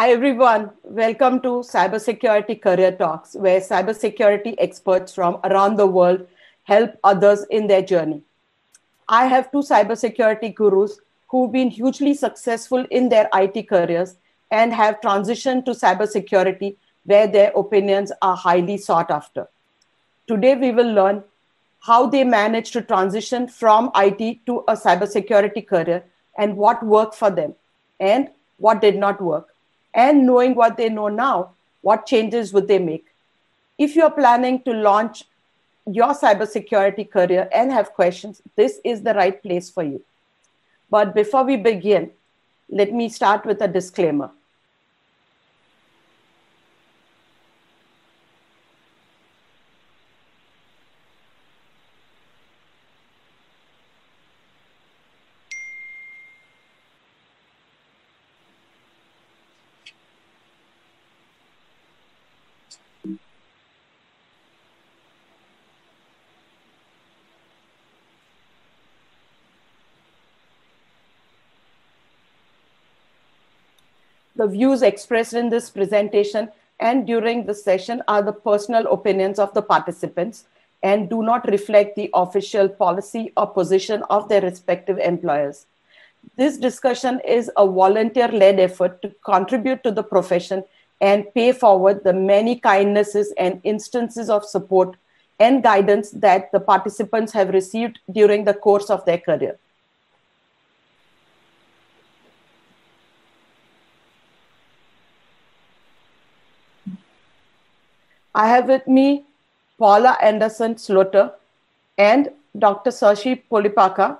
Hi, everyone. Welcome to Cybersecurity Career Talks, where cybersecurity experts from around the world help others in their journey. I have two cybersecurity gurus who've been hugely successful in their IT careers and have transitioned to cybersecurity, where their opinions are highly sought after. Today, we will learn how they managed to transition from IT to a cybersecurity career and what worked for them and what did not work and knowing what they know now, what changes would they make? If you're planning to launch your cybersecurity career and have questions, this is the right place for you. But before we begin, let me start with a disclaimer. The views expressed in this presentation and during the session are the personal opinions of the participants and do not reflect the official policy or position of their respective employers. This discussion is a volunteer led effort to contribute to the profession and pay forward the many kindnesses and instances of support and guidance that the participants have received during the course of their career. I have with me Paula Anderson Slaughter and Dr. Sashi Polipaka.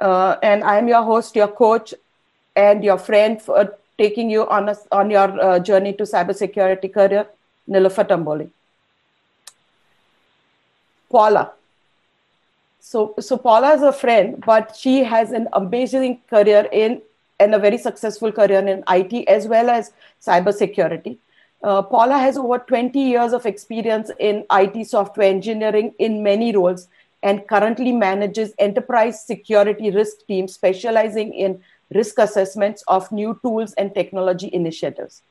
Uh, and I am your host, your coach, and your friend for taking you on, a, on your uh, journey to cybersecurity career, Nilofer Tamboli. Paula. So, so Paula is a friend, but she has an amazing career in and a very successful career in IT as well as cybersecurity. Uh, Paula has over 20 years of experience in IT software engineering in many roles and currently manages enterprise security risk teams specializing in risk assessments of new tools and technology initiatives.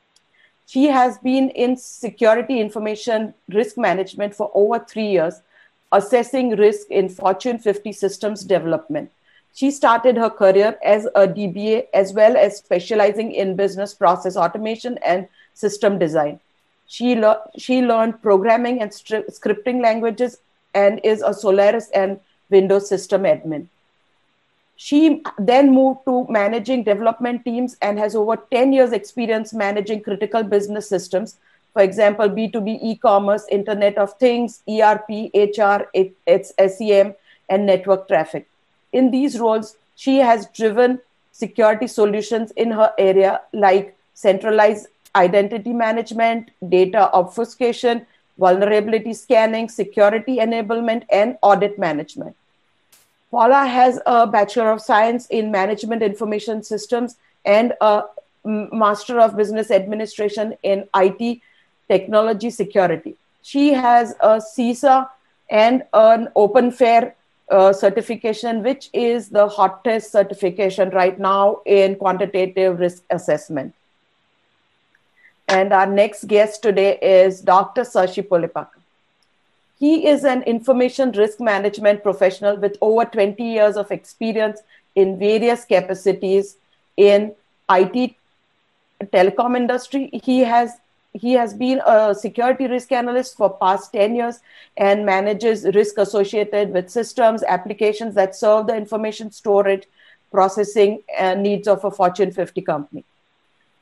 She has been in security information risk management for over three years, assessing risk in Fortune 50 systems development. She started her career as a DBA as well as specializing in business process automation and system design. She, she learned programming and stri- scripting languages and is a Solaris and Windows system admin. She then moved to managing development teams and has over 10 years experience managing critical business systems. For example, B2B e-commerce, Internet of Things, ERP, HR, it's SEM, and network traffic. In these roles, she has driven security solutions in her area like centralized identity management, data obfuscation, vulnerability scanning, security enablement, and audit management. Paula has a Bachelor of Science in Management Information Systems and a Master of Business Administration in IT Technology Security. She has a CISA and an OpenFAIR uh, certification, which is the hottest certification right now in quantitative risk assessment. And our next guest today is Dr. Sashi Polipaka. He is an information risk management professional with over 20 years of experience in various capacities in IT telecom industry. He has he has been a security risk analyst for past 10 years and manages risk associated with systems applications that serve the information storage processing needs of a fortune 50 company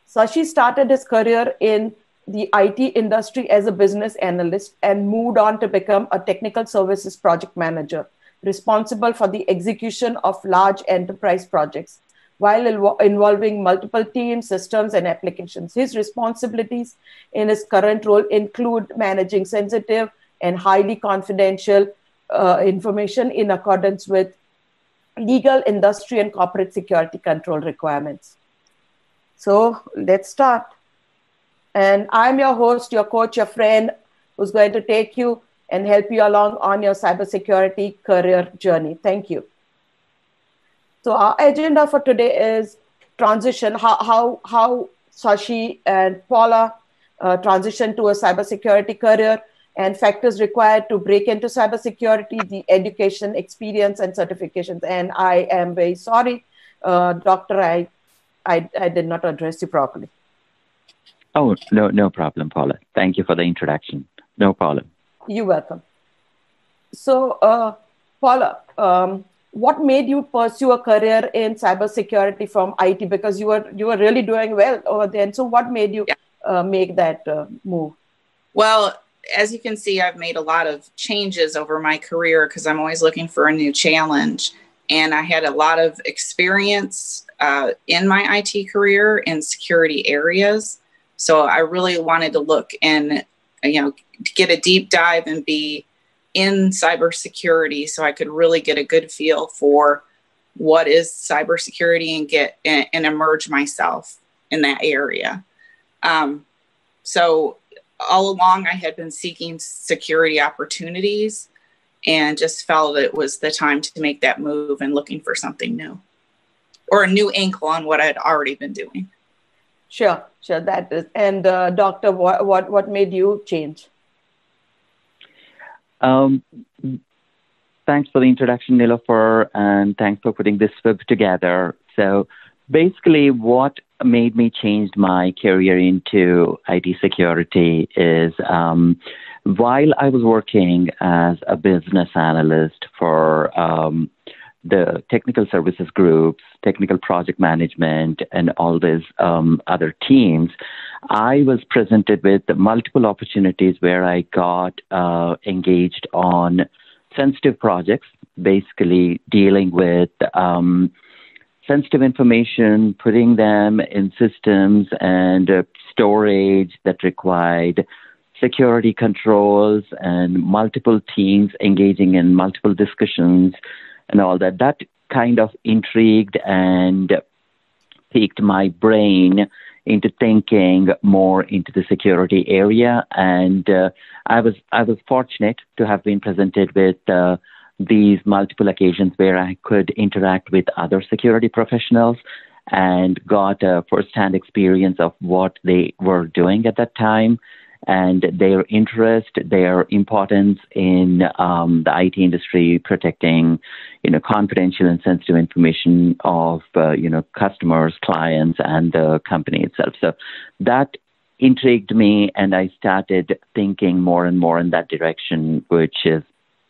Sashi started his career in the IT industry as a business analyst and moved on to become a technical services project manager, responsible for the execution of large enterprise projects while involving multiple teams, systems, and applications. His responsibilities in his current role include managing sensitive and highly confidential uh, information in accordance with legal, industry, and corporate security control requirements. So let's start. And I'm your host, your coach, your friend, who's going to take you and help you along on your cybersecurity career journey. Thank you. So our agenda for today is transition, how, how, how Sashi and Paula uh, transitioned to a cybersecurity career and factors required to break into cybersecurity, the education, experience, and certifications. And I am very sorry, uh, Doctor, I, I, I did not address you properly. Oh, no, no problem, Paula. Thank you for the introduction. No problem. You're welcome. So, uh, Paula, um, what made you pursue a career in cybersecurity from IT? Because you were you were really doing well over there. And so, what made you yeah. uh, make that uh, move? Well, as you can see, I've made a lot of changes over my career because I'm always looking for a new challenge. And I had a lot of experience uh, in my IT career in security areas. So I really wanted to look and, you know, get a deep dive and be in cybersecurity so I could really get a good feel for what is cybersecurity and get and, emerge myself in that area. Um, so all along, I had been seeking security opportunities and just felt it was the time to make that move and looking for something new or a new ankle on what I'd already been doing. Sure, sure, that is. And uh, doctor, what, what what made you change? Um, thanks for the introduction, Nilofer, and thanks for putting this web together. So basically, what made me change my career into IT security is um, while I was working as a business analyst for um, the technical services groups, technical project management, and all these um, other teams, I was presented with multiple opportunities where I got uh, engaged on sensitive projects, basically dealing with um, sensitive information, putting them in systems and uh, storage that required security controls and multiple teams engaging in multiple discussions and all that. That kind of intrigued and piqued my brain into thinking more into the security area. And uh, I was I was fortunate to have been presented with uh, these multiple occasions where I could interact with other security professionals and got a firsthand experience of what they were doing at that time and their interest, their importance in um, the IT industry protecting, you know, confidential and sensitive information of, uh, you know, customers, clients, and the company itself. So that intrigued me, and I started thinking more and more in that direction, which is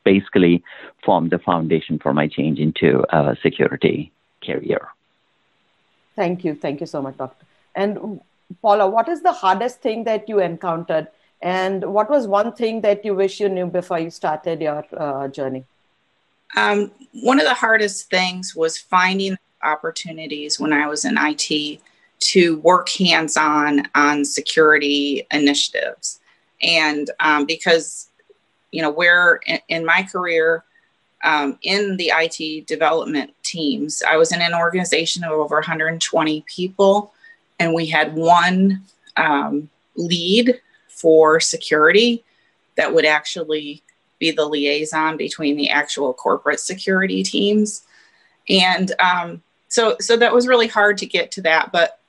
basically formed the foundation for my change into a security career. Thank you. Thank you so much, Doctor. And Paula, what is the hardest thing that you encountered? And what was one thing that you wish you knew before you started your uh, journey? Um, one of the hardest things was finding opportunities when I was in IT to work hands on on security initiatives. And um, because you know, where in, in my career um, in the IT development teams, I was in an organization of over 120 people, and we had one um, lead for security that would actually be the liaison between the actual corporate security teams. And um, so, so that was really hard to get to that, but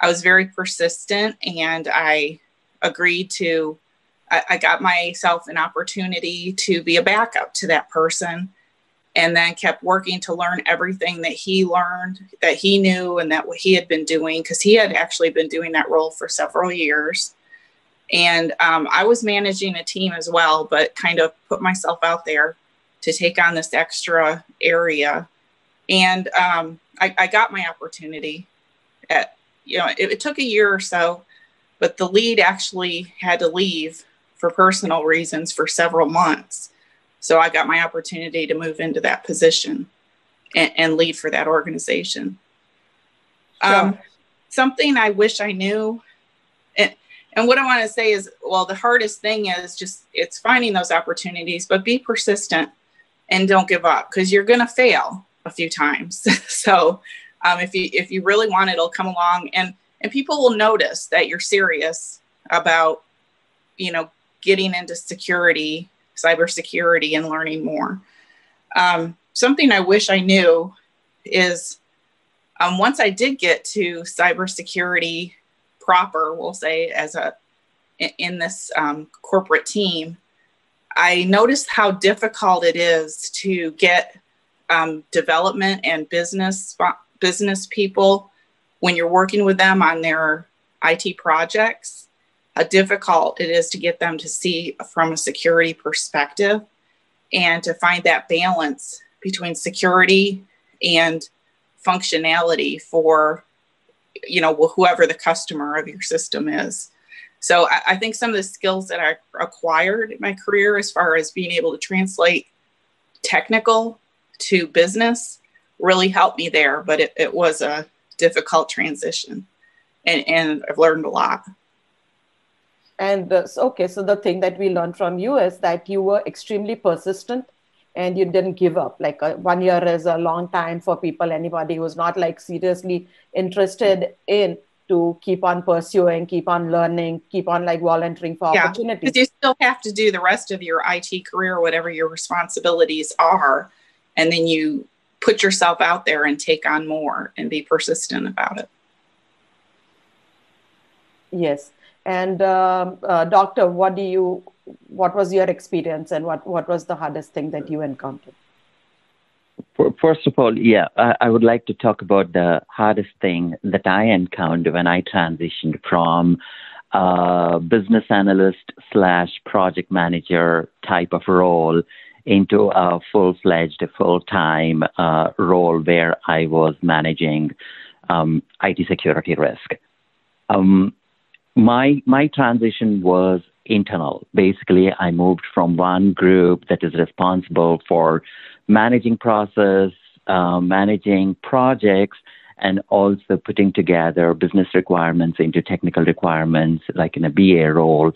I was very persistent and I agreed to I, I got myself an opportunity to be a backup to that person and then kept working to learn everything that he learned, that he knew, and that what he had been doing, because he had actually been doing that role for several years. And um, I was managing a team as well, but kind of put myself out there to take on this extra area. And um, I, I, got my opportunity. At you know, it, it took a year or so, but the lead actually had to leave for personal reasons for several months. So I got my opportunity to move into that position and, and lead for that organization. Um, something I wish I knew, and, and what I want to say is, well, the hardest thing is just it's finding those opportunities, but be persistent and don't give up because you're going to fail a few times. so um, if you if you really want it, it'll come along, and and people will notice that you're serious about you know getting into security, cybersecurity, and learning more. Um, something I wish I knew is um, once I did get to cybersecurity proper, we'll say, as a in this um, corporate team, I noticed how difficult it is to get um, development and business business people when you're working with them on their IT projects. How difficult it is to get them to see from a security perspective and to find that balance between security and functionality for you know whoever the customer of your system is. So I, I, think some of the skills that i acquired in my career as far as being able to translate technical to business really helped me there but it, it was a difficult transition. And, and i've learned a lot and uh, so, okay so the thing that we learned from you is that you were extremely persistent and you didn't give up. Like uh, one year is a long time for people. Anybody who's not like seriously interested in to keep on pursuing keep on learning keep on like volunteering for yeah, opportunities. because you still have to do the rest of your it career whatever your responsibilities are and then you put yourself out there and take on more and be persistent about it. Yes and um, uh, doctor what do you what was your experience and what, what was the hardest thing that you encountered? First of all, yeah, I, would like to talk about the hardest thing that I encountered when I transitioned from uh, business analyst slash project manager type of role into a full fledged, full time uh, role where I was managing um, IT security risk. Um, my my transition was internal. Basically, I moved from one group that is responsible for managing process, uh, managing projects, and also putting together business requirements into technical requirements, like in a BA role.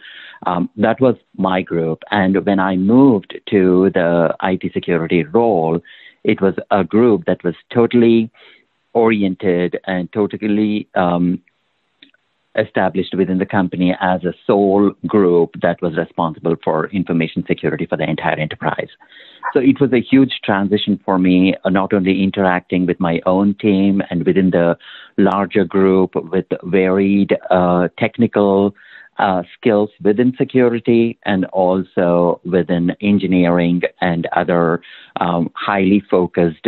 Um, that was my group. And when I moved to the IT security role, it was a group that was totally oriented and totally um, established within the company as a sole group that was responsible for information security for the entire enterprise. So it was a huge transition for me, uh, not only interacting with my own team and within the larger group with varied uh, technical uh, skills within security and also within engineering and other um, highly focused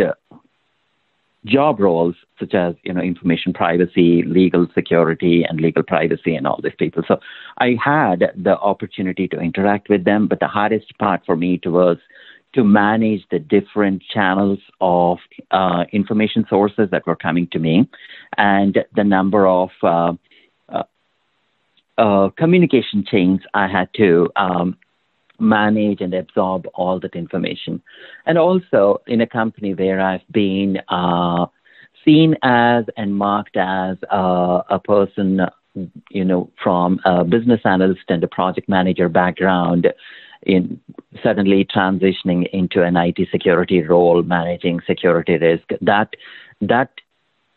job roles such as you know information privacy, legal security, and legal privacy, and all these people. So I had the opportunity to interact with them, but the hardest part for me was to manage the different channels of uh, information sources that were coming to me, and the number of uh, uh, uh communication chains I had to um, manage and absorb all that information. And also in a company where I've been uh, seen as and marked as uh, a person, you know, from a business analyst and a project manager background, in suddenly transitioning into an IT security role, managing security risk. That that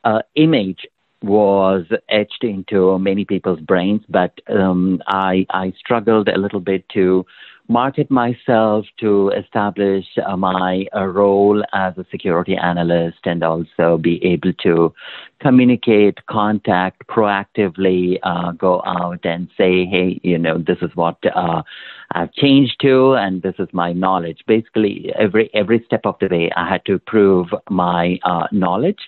uh, image was etched into many people's brains, but um, I I struggled a little bit to market myself to establish uh, my uh, role as a security analyst and also be able to communicate, contact, proactively uh, go out and say, hey, you know, this is what uh, I've changed to and this is my knowledge. Basically, every every step of the way, I had to prove my uh, knowledge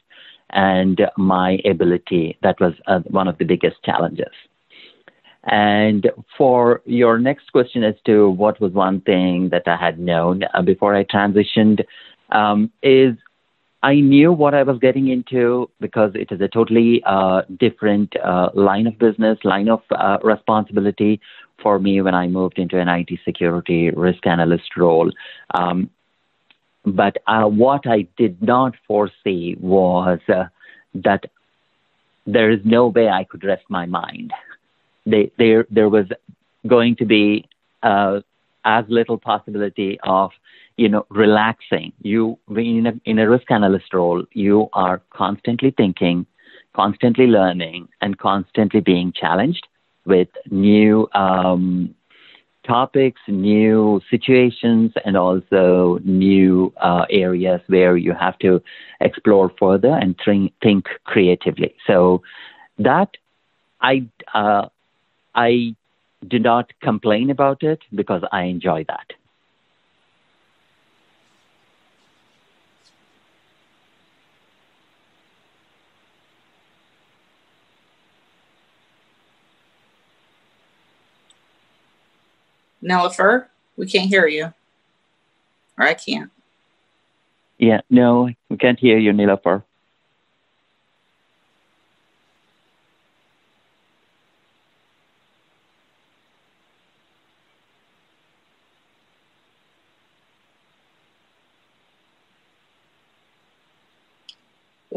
and my ability. That was uh, one of the biggest challenges. And for your next question as to what was one thing that I had known uh, before I transitioned, um, is I knew what I was getting into because it is a totally uh, different uh, line of business, line of uh, responsibility for me when I moved into an IT security risk analyst role. Um, but uh, what I did not foresee was uh, that there is no way I could rest my mind they, there there was going to be uh, as little possibility of you know relaxing. You in a, in a risk analyst role, you are constantly thinking, constantly learning, and constantly being challenged with new um, topics, new situations, and also new uh, areas where you have to explore further and think, think creatively. So that I uh, I do not complain about it because I enjoy that. Nilofer, we can't hear you. Or I can't. Yeah, no, we can't hear you, Nilofer.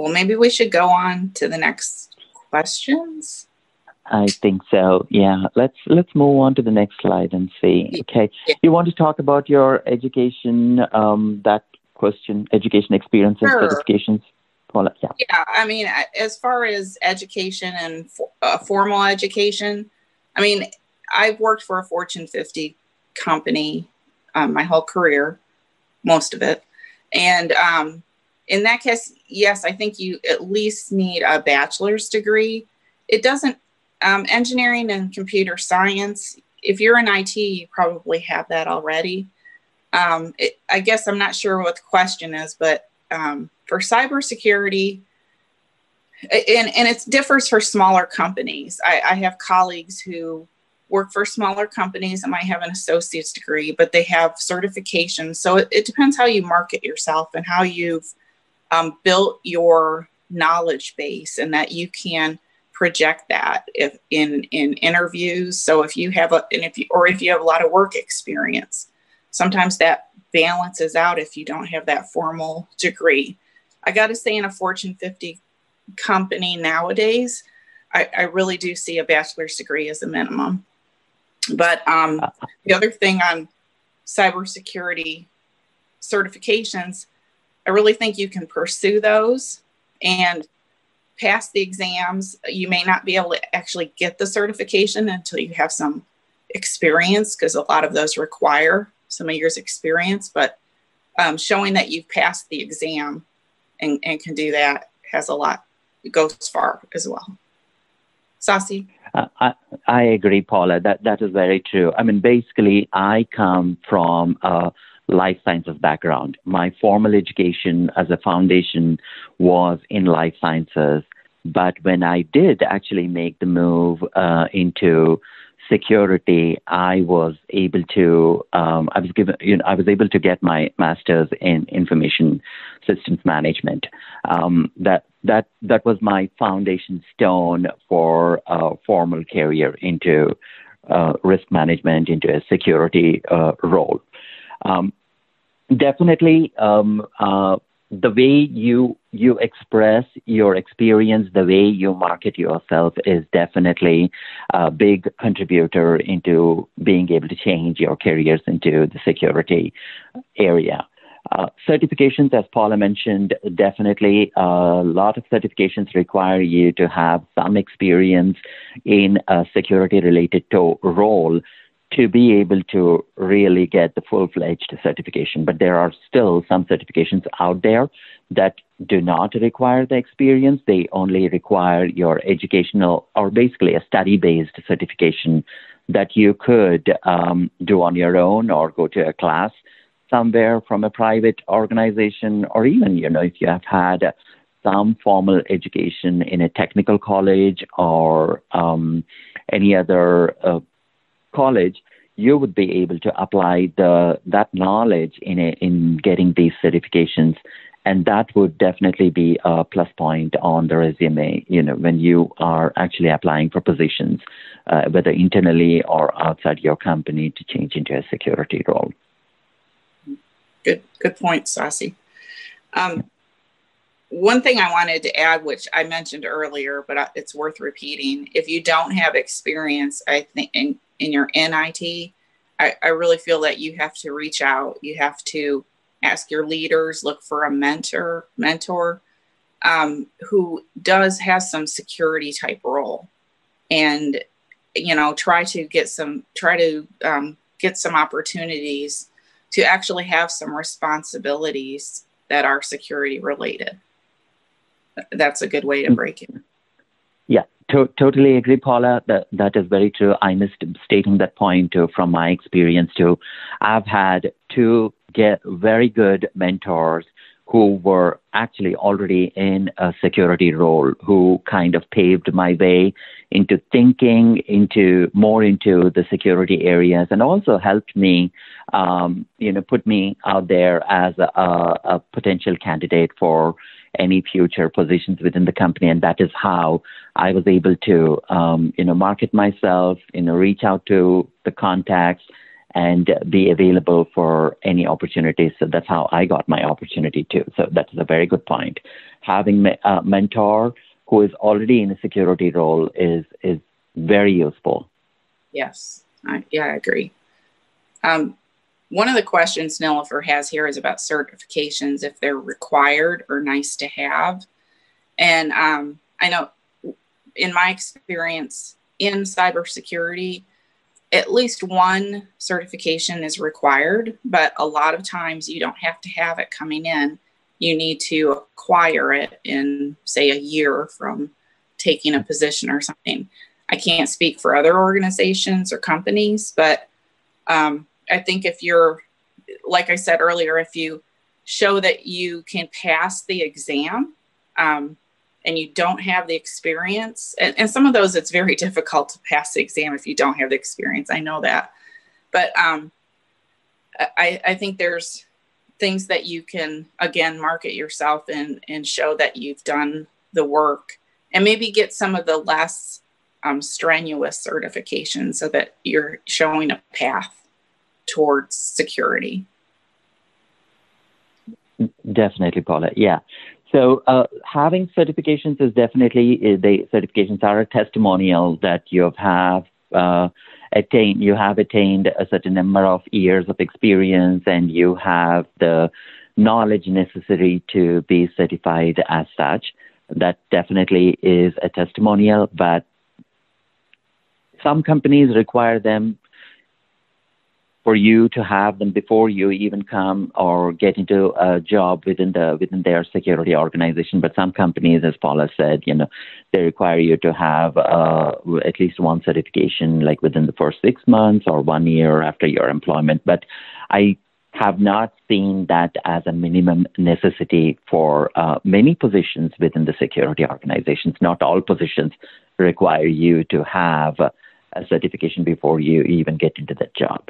Well, maybe we should go on to the next questions. I think so. Yeah. Let's let's move on to the next slide and see. Okay. Yeah. You want to talk about your education, um, that question, education experience and sure. certifications? Paula, yeah. Yeah. I mean, as far as education and uh, formal education, I mean, I've worked for a Fortune 50 company um, my whole career, most of it, and um, in that case, yes, I think you at least need a bachelor's degree. It doesn't um, engineering and computer science, if you're in IT, you probably have that already. Um, it, I guess I'm not sure what the question is, but um, for cybersecurity, and, and it differs for smaller companies. I, I have colleagues who work for smaller companies and might have an associate's degree, but they have certifications. So it, it depends how you market yourself and how you've um, built your knowledge base and that you can project that if in in interviews. So if you have a and if you or if you have a lot of work experience sometimes that balances out if you don't have that formal degree. I got to say in a fortune 50 company nowadays I, I really do see a bachelor's degree as a minimum. But um, the other thing on cybersecurity certifications i really think you can pursue those and pass the exams. You may not be able to actually get the certification until you have some experience because a lot of those require some of years experience, but um, showing that you've passed the exam and, and can do that has a lot, goes far as well. Sasi? Uh, I, I agree, Paula. That that is very true. I mean, basically, I come from a life sciences background. My formal education as a foundation was in life sciences, but when I did actually make the move uh, into security, I was able to um, I was given you know I was able to get my master's in information systems management. Um, that that that was my foundation stone for a formal career into uh, risk management, into a security uh, role. Um, definitely, um, uh, the way you you express your experience, the way you market yourself is definitely a big contributor into being able to change your careers into the security area. Uh, certifications, as Paula mentioned, definitely a lot of certifications require you to have some experience in a security related to role to be able to really get the full fledged certification. But there are still some certifications out there that do not require the experience. They only require your educational or basically a study based certification that you could um, do on your own or go to a class somewhere from a private organization, or even, you know, if you have had some formal education in a technical college or um, any other uh, college, you would be able to apply the that knowledge in a, in getting these certifications, and that would definitely be a plus point on the resume. You know, when you are actually applying for positions, uh, whether internally or outside your company, to change into a security role. Good, good point, Sasi. Um, one thing I wanted to add, which I mentioned earlier, but it's worth repeating. If you don't have experience, I think in in your NIT, I, I really feel that you have to reach out. You have to ask your leaders, look for a mentor, mentor um, who does has some security type role, and you know try to get some try to um, get some opportunities to actually have some responsibilities that are security related. That's a good way to break it. To- totally agree, Paula. That that is very true. I missed stating that point too from my experience too. I've had two get very good mentors who were actually already in a security role, who kind of paved my way into thinking into more into the security areas, and also helped me, um, you know, put me out there as a, a potential candidate for any future positions within the company. And that is how I was able to, um, you know, market myself, you know, reach out to the contacts and be available for any opportunities. So that's how I got my opportunity too. So that's a very good point. Having a mentor who is already in a security role is is very useful. Yes, I, yeah, I agree. Um, one of the questions Nilofer has here is about certifications, if they're required or nice to have. And um, I know in my experience in cybersecurity, at least one certification is required, but a lot of times you don't have to have it coming in. You need to acquire it in, say, a year from taking a position or something. I can't speak for other organizations or companies, but um, I think if you're, like I said earlier, if you show that you can pass the exam um, and you don't have the experience, and, and, some of those it's very difficult to pass the exam if you don't have the experience. I know that. But um, I, I think there's things that you can, again, market yourself and, and show that you've done the work and maybe get some of the less um, strenuous certifications so that you're showing a path towards security. Definitely, Paula. Yeah. So uh, having certifications is definitely uh, the certifications are a testimonial that you have uh, attained. You have attained a certain number of years of experience, and you have the knowledge necessary to be certified as such. That definitely is a testimonial, but some companies require them for you to have them before you even come or get into a job within the within their security organization. But some companies, as Paula said, you know, they require you to have uh, at least one certification, like within the first six months or one year after your employment. But I have not seen that as a minimum necessity for uh, many positions within the security organizations. Not all positions require you to have a certification before you even get into that job.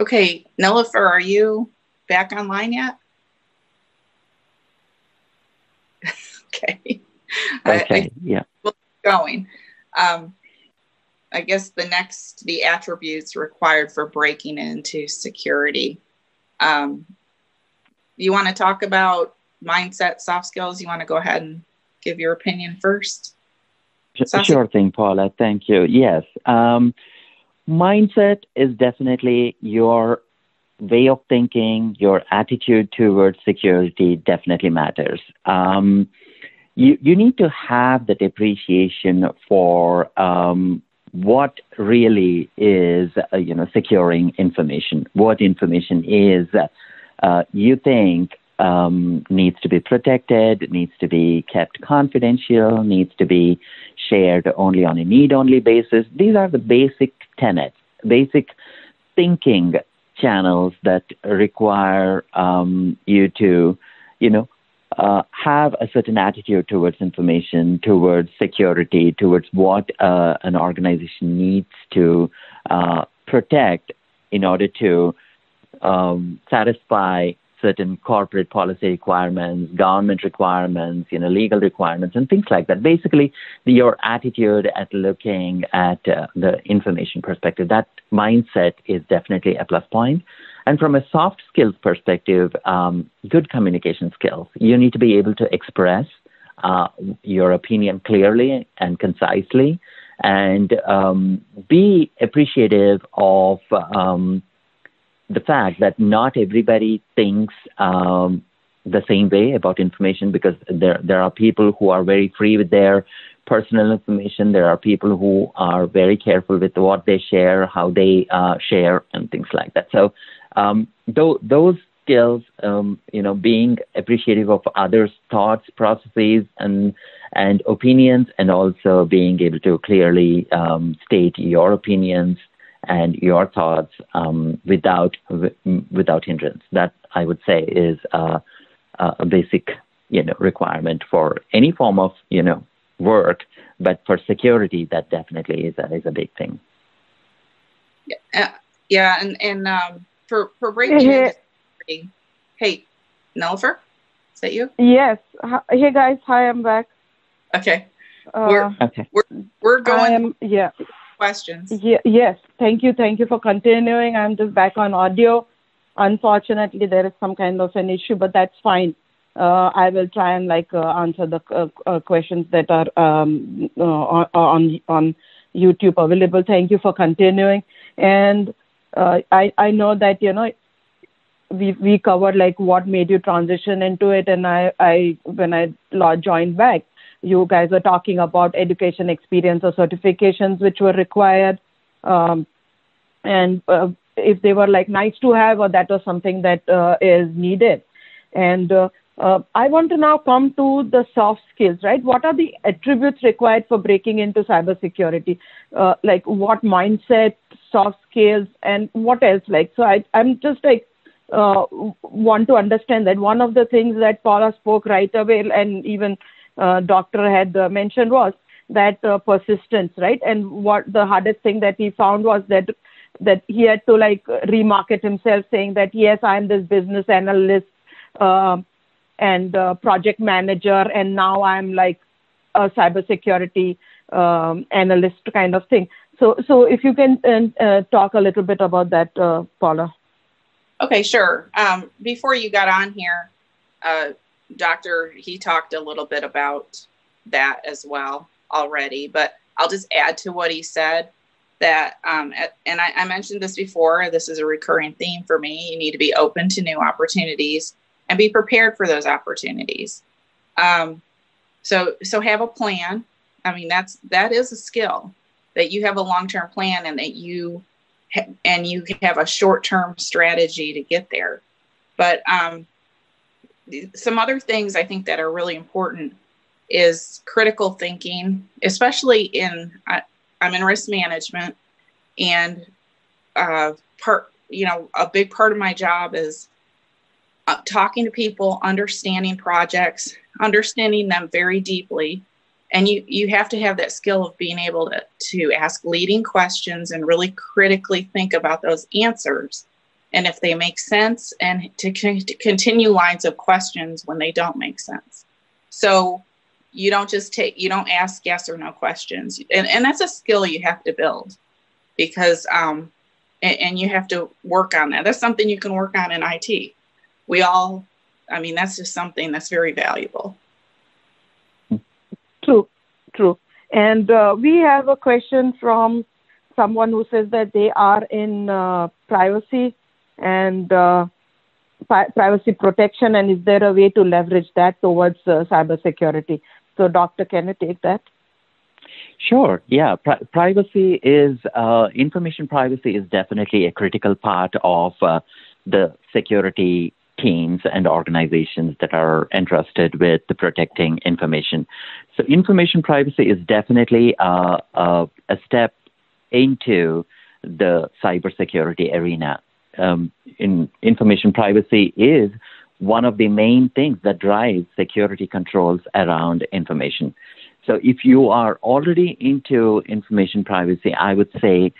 Okay, Nilofer, are you back online yet? okay. Okay, I, yeah. We'll going. Um, I guess the next, the attributes required for breaking into security. Um, you want to talk about mindset, soft skills? You want to go ahead and give your opinion first? Sure thing, Paula. Thank you. Yes. Um, mindset is definitely your way of thinking, your attitude towards security definitely matters. Um, you, you need to have that appreciation for um, what really is, uh, you know, securing information, what information is uh, you think um, needs to be protected, needs to be kept confidential, needs to be shared only on a need only basis. These are the basic tenets, basic thinking channels that require um, you to, you know, uh, have a certain attitude towards information, towards security, towards what uh, an organization needs to uh, protect in order to um, satisfy certain corporate policy requirements, government requirements, you know, legal requirements, and things like that. Basically, your attitude at looking at uh, the information perspective, that mindset is definitely a plus point. And from a soft skills perspective, um, good communication skills. You need to be able to express uh, your opinion clearly and concisely, and um, be appreciative of um, the fact that not everybody thinks um, the same way about information because there there are people who are very free with their personal information. There are people who are very careful with what they share, how they uh, share, and things like that. So um, th- those skills, um, you know, being appreciative of others' thoughts, processes, and and opinions, and also being able to clearly um, state your opinions and your thoughts um, without without hindrance. That I would say is uh, a basic you know requirement for any form of you know work, but for security, that definitely is a, is a big thing. Yeah, yeah, and and um, for for breaking hey, hey. hey, is that you? Yes. Hey guys, hi, I'm back. Okay. Uh, we're, okay. We're, we're going. Am, yeah. Questions. Yes. Thank you. Thank you for continuing. I'm just back on audio. Unfortunately, there is some kind of an issue, but that's fine. Uh, I will try and like uh, answer the uh, uh questions that are um, uh, on on YouTube available. Thank you for continuing. And uh, I I know that you know we we covered like what made you transition into it, and I I when I joined back, you guys were talking about education experience or certifications which were required, um, and uh, if they were like nice to have or that was something that uh, is needed, and uh, uh, I want to now come to the soft skills, right? What are the attributes required for breaking into cybersecurity? Uh, like what mindset, soft skills, and what else? Like, so I, I'm just like uh, want to understand that one of the things that Paula spoke right away, and even Doctor had uh, mentioned was that uh, persistence, right? And what the hardest thing that he found was that that he had to like remarket himself, saying that yes, I'm this business analyst. Uh, and uh, project manager, and now I'm like a cybersecurity um, analyst kind of thing. So, so if you can uh, uh, talk a little bit about that, uh, Paula. Okay, sure. Um, before you got on here, uh, Doctor, he talked a little bit about that as well already, but I'll just add to what he said that, um, and I, I mentioned this before, this is a recurring theme for me. You need to be open to new opportunities and be prepared for those opportunities. Um, so so have a plan. I mean that's that is a skill that you have a long term plan and that you ha- and you have a short term strategy to get there. But um, some other things I think that are really important is critical thinking, especially in I, I'm in risk management, and uh, part you know a big part of my job is uh, talking to people, understanding projects, understanding them very deeply. And you, you have to have that skill of being able to, to ask leading questions and really critically think about those answers and if they make sense and to, to continue lines of questions when they don't make sense. So you don't just take, you don't ask yes or no questions. And, and that's a skill you have to build because, um, and, and you have to work on that. That's something you can work on in IT we all, I mean, that's just something that's very valuable. True, true. And uh, we have a question from someone who says that they are in uh, privacy and uh, pri- privacy protection, and is there a way to leverage that towards uh, cybersecurity? So, Doctor, can you take that? Sure. Yeah. Pri- privacy is uh, information privacy is definitely a critical part of uh, the security teams and organizations that are entrusted with the protecting information. So, information privacy is definitely uh, uh, a step into the cybersecurity arena. Um, in information privacy is one of the main things that drives security controls around information. So, if you are already into information privacy, I would say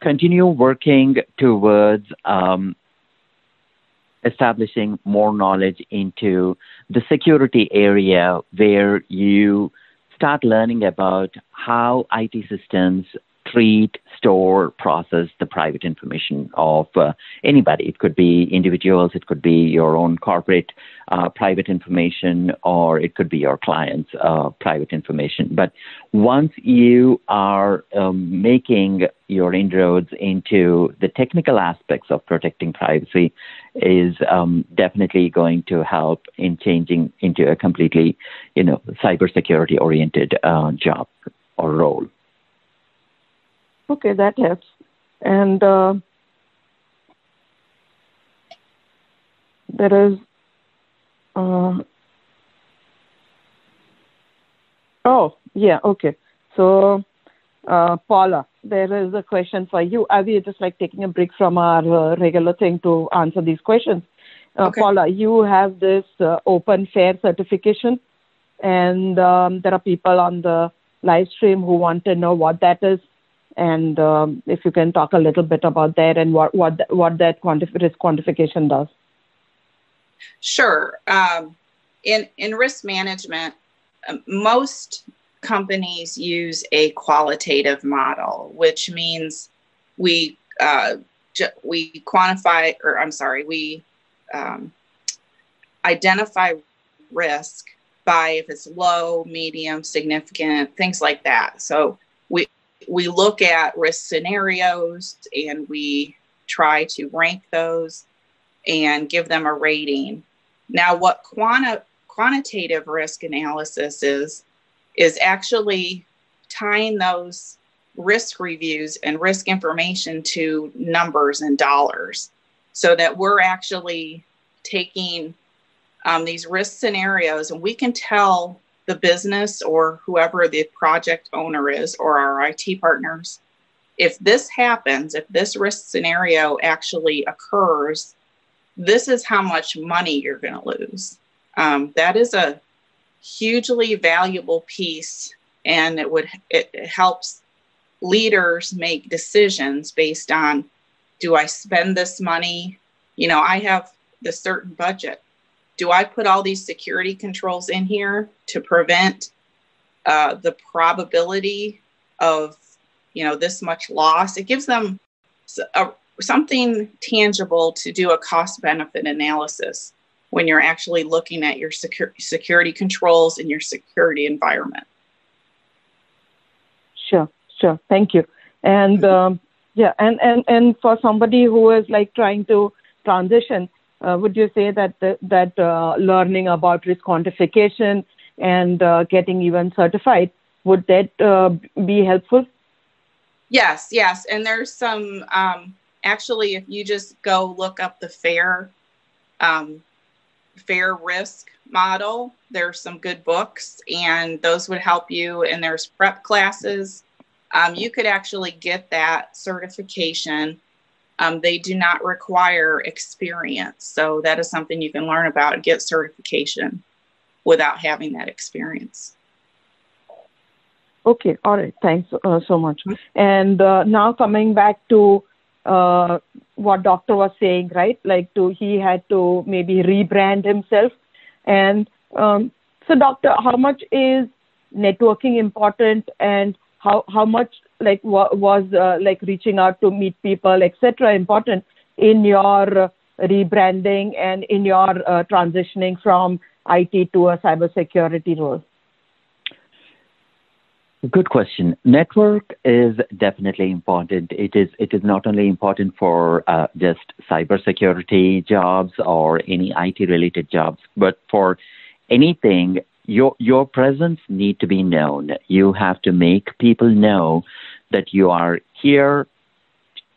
continue working towards um, establishing more knowledge into the security area where you start learning about how IT systems treat, store, process the private information of uh, anybody. It could be individuals, it could be your own corporate uh, private information, or it could be your client's uh, private information. But once you are um, making your inroads into the technical aspects of protecting privacy, is um, definitely going to help in changing into a completely, you know, cybersecurity oriented uh, job or role. Okay, that helps. And uh, there is. Uh, oh, yeah, okay. So, uh, Paula, there is a question for you. Are we just like taking a break from our uh, regular thing to answer these questions. Uh, okay. Paula, you have this uh, OpenFAIR certification, and um, there are people on the live stream who want to know what that is, and um, if you can talk a little bit about that and what that risk quantification does. Sure. Um, in in risk management, um, most companies use a qualitative model, which means we uh, quantify, or I'm sorry, we identify risk by if it's low, medium, significant, things like that. So we look at risk scenarios and we try to rank those and give them a rating. Now, what quanti- quantitative risk analysis is is actually tying those risk reviews and risk information to numbers and dollars so that we're actually taking um, these risk scenarios and we can tell the business or whoever the project owner is or our IT partners if this happens, if this risk scenario actually occurs, this is how much money you're going to lose. Um, that is a hugely valuable piece, and it would it, it helps leaders make decisions based on do I spend this money? You know, I have the certain budget. Do I put all these security controls in here to prevent uh, the probability of, you know, this much loss? It gives them a, something tangible to do a cost benefit analysis when you're actually looking at your secur- security controls in your security environment. Sure, sure. Thank you. And um, yeah, and, and, and for somebody who is like trying to transition, would you say that that uh, learning about risk quantification and uh, getting even certified would that uh, be helpful? Yes, yes. And there's some um, actually, if you just go look up the FAIR um, FAIR risk model. There's some good books, and those would help you. And there's prep classes. Um, you could actually get that certification. Um, they do not require experience. So that is something you can learn about get certification without having that experience. Okay, all right. Thanks uh, so much. And uh, now coming back to uh, what doctor was saying, right? Like to he had to maybe rebrand himself, and um, so doctor, how much is networking important, and how how much like wa- was uh, like reaching out to meet people, etc. important in your rebranding and in your uh, transitioning from IT to a cybersecurity role? Good question. Network is definitely important. It is it is not only important for uh, just cybersecurity jobs or any IT related jobs, but for anything your your presence need to be known. You have to make people know that you are here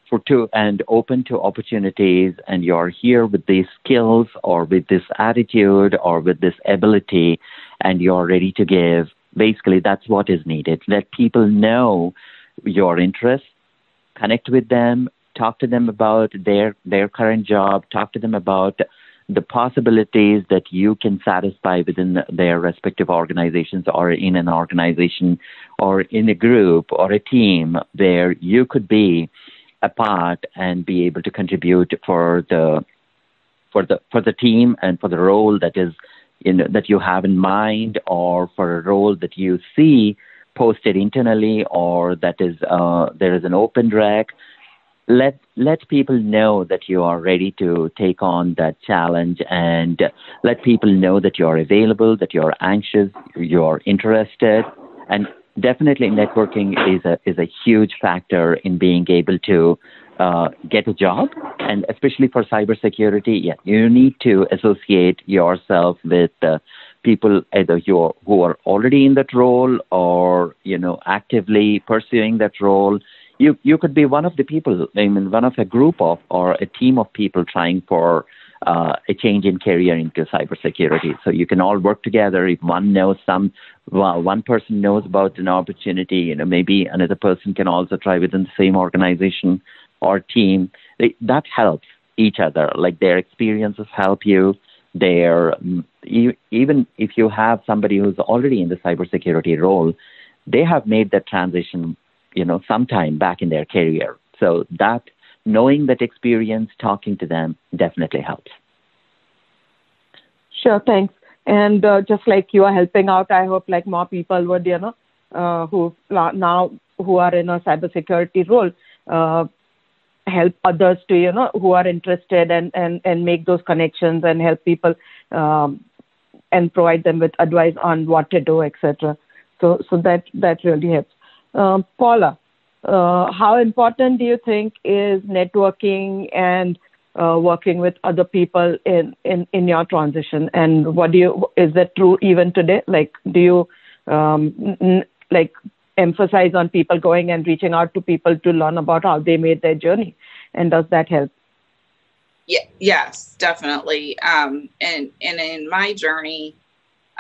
for to and open to opportunities and you're here with these skills or with this attitude or with this ability and you're ready to give basically that's what is needed. Let people know your interests, connect with them, talk to them about their their current job, talk to them about the possibilities that you can satisfy within their respective organizations or in an organization or in a group or a team where you could be a part and be able to contribute for the for the for the team and for the role that is in, that you have in mind or for a role that you see posted internally or that is uh, there is an open rec let let people know that you are ready to take on that challenge and let people know that you're available that you're anxious you're interested and definitely networking is a is a huge factor in being able to uh, get a job, and especially for cybersecurity, yeah, you need to associate yourself with uh, people either you who are already in that role or you know actively pursuing that role. You you could be one of the people, I mean, one of a group of or a team of people trying for uh, a change in career into cybersecurity. So you can all work together. If one knows some, well, one person knows about an opportunity, you know, maybe another person can also try within the same organization or team. They, that helps each other. Like their experiences help you. Their even if you have somebody who's already in the cybersecurity role, they have made that transition, you know, sometime back in their career. So that knowing that experience, talking to them definitely helps. Sure, thanks. And uh, just like you are helping out, I hope like more people would, you know, uh, who now who are in a cybersecurity role, uh, help others to, you know, who are interested and and and make those connections and help people um, and provide them with advice on what to do, etc. So so that that really helps. Um, Paula, uh, how important do you think is networking and uh, working with other people in, in, in your transition? And what do you, is that true even today? Like, do you, um, n- like, emphasize on people going and reaching out to people to learn about how they made their journey? And does that help? Yeah, yes, definitely. Um, and, and in my journey,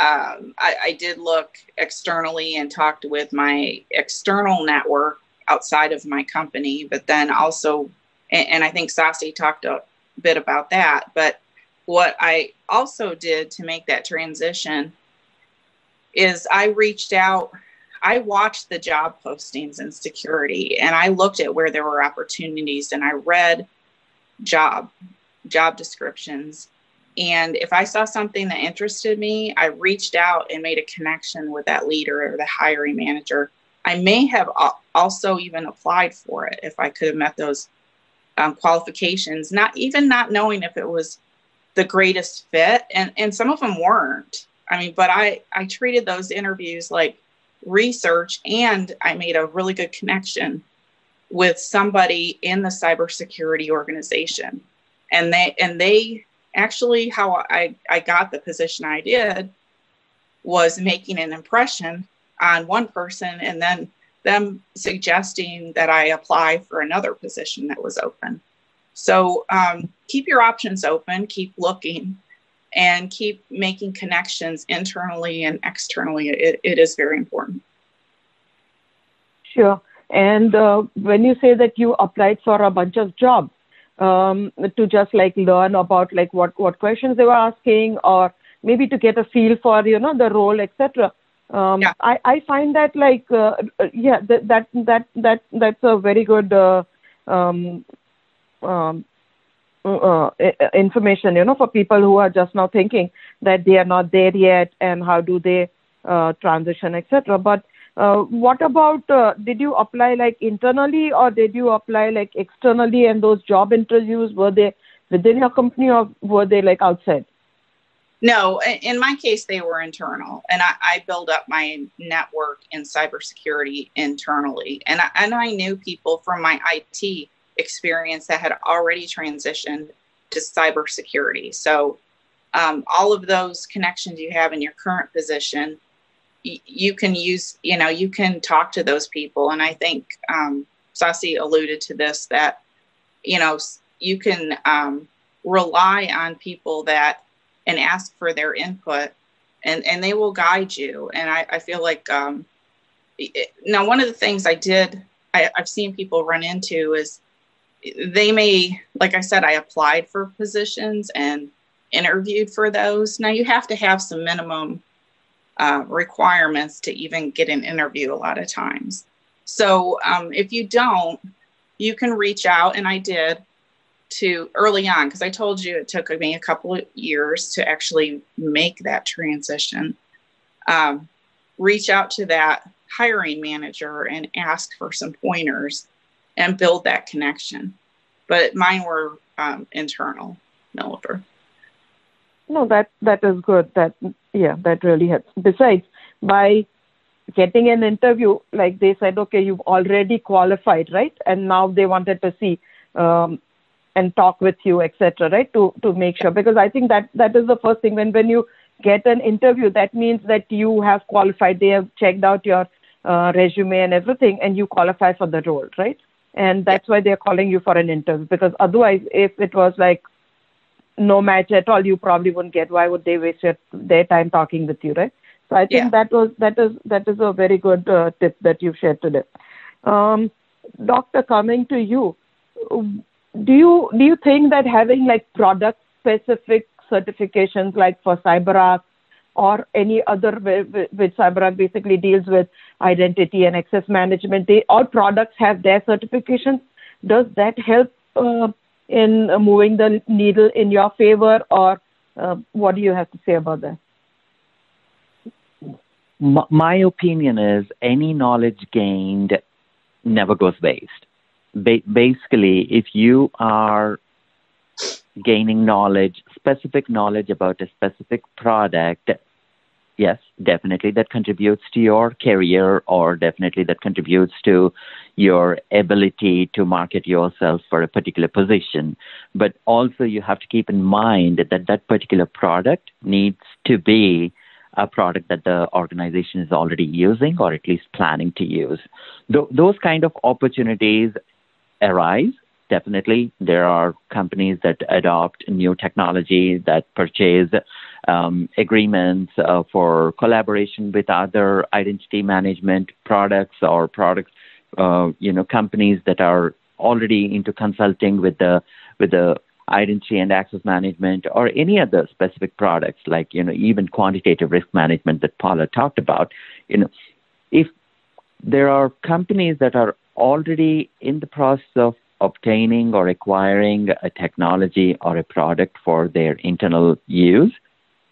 um, I, I did look externally and talked with my external network outside of my company, but then also, and, and I think Sassy talked a bit about that, but what I also did to make that transition is I reached out, I watched the job postings in security and I looked at where there were opportunities and I read job job descriptions and if I saw something that interested me, I reached out and made a connection with that leader or the hiring manager I may have also even applied for it if I could have met those um, qualifications, not even not knowing if it was the greatest fit. And, and some of them weren't. I mean, but I, I treated those interviews like research and I made a really good connection with somebody in the cybersecurity organization. And they, and they actually, how I, I got the position I did was making an impression on one person and then them suggesting that I apply for another position that was open. So um, keep your options open, keep looking, and keep making connections internally and externally. it, it is very important. Sure. And uh, when you say that you applied for a bunch of jobs, um, to just like learn about like what what questions they were asking, or maybe to get a feel for you know the role, etc um, yeah. I, I find that like uh, yeah that, that that that that's a very good uh, um, um, uh, information you know for people who are just now thinking that they are not there yet and how do they uh, transition etc but uh, what about uh, did you apply like internally or did you apply like externally and those job interviews were they within your company or were they like outside no, in my case, they were internal, and I, I built up my network in cybersecurity internally, and I, and I knew people from my IT experience that had already transitioned to cybersecurity. So, um, all of those connections you have in your current position, you can use. You know, you can talk to those people, and I think um, alluded to this that you know you can um, rely on people that and ask for their input and and they will guide you and i, I feel like um, it, now one of the things i did I, i've seen people run into is they may like i said i applied for positions and interviewed for those now you have to have some minimum uh, requirements to even get an interview a lot of times so um, if you don't you can reach out and i did to early on because I told you it took me a couple of years to actually make that transition. Um, reach out to that hiring manager and ask for some pointers and build that connection. But mine were um, internal, Nilofer. No, that that is good. That yeah, that really helps. Besides, by getting an interview, like they said, okay, you've already qualified, right? And now they wanted to see um, and talk with you, etc. Right to to make sure because I think that that is the first thing when when you get an interview that means that you have qualified. They have checked out your uh, resume and everything, and you qualify for the role, right? And that's why they're calling you for an interview because otherwise, if it was like no match at all, you probably wouldn't get. Why would they waste your, their time talking with you, right? So I think Yeah. that was that is that is a very good uh, tip that you've shared today. Um, Doctor, coming to you, do you do you think that having like product specific certifications like for CyberArk or any other whi- which CyberArk basically deals with identity and access management, they all products have their certifications. Does that help uh, in uh, moving the needle in your favor, or uh, what do you have to say about that? My opinion is any knowledge gained never goes waste. Ba- basically, if you are gaining knowledge, specific knowledge about a specific product, yes, definitely that contributes to your career or definitely that contributes to your ability to market yourself for a particular position. But also, you have to keep in mind that that particular product needs to be a product that the organization is already using or at least planning to use. Th- those kind of opportunities arise. Definitely, there are companies that adopt new technology that purchase um, agreements uh, for collaboration with other identity management products or products, uh, you know, companies that are already into consulting with the with the identity and access management or any other specific products like you know even quantitative risk management that Paula talked about. You know if there are companies that are already in the process of obtaining or acquiring a technology or a product for their internal use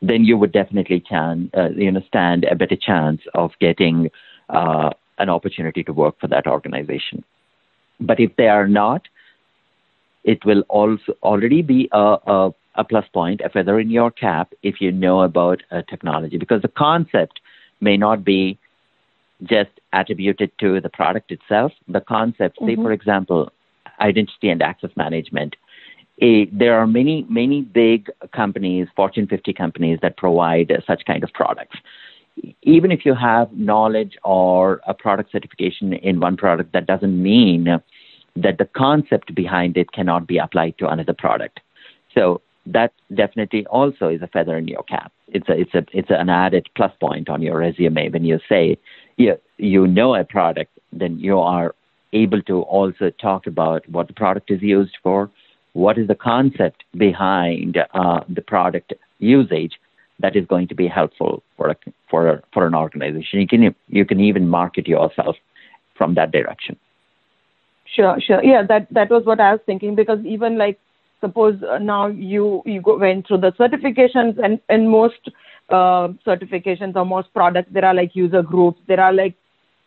then you would definitely can uh, you know stand a better chance of getting uh, an opportunity to work for that organization but if they are not it will also already be a, a, a plus point, a feather in your cap if you know about a technology because the concept may not be just attributed to the product itself. The concept, say, for example, identity and access management. eh, there are many, many big companies, Fortune 50 companies, that provide such kind of products. Even if you have knowledge or a product certification in one product, that doesn't mean that the concept behind it cannot be applied to another product. So that definitely also is a feather in your cap. It's a it's a it's an added plus point on your resume when you say you you know a product, then you are able to also talk about what the product is used for, what is the concept behind uh, the product usage that is going to be helpful for a, for a, for an organization. You can you can even market yourself from that direction. Sure, sure. Yeah, that that was what I was thinking because even like suppose uh, now you you go, went through the certifications and in most uh, certifications or most products there are like user groups, there are like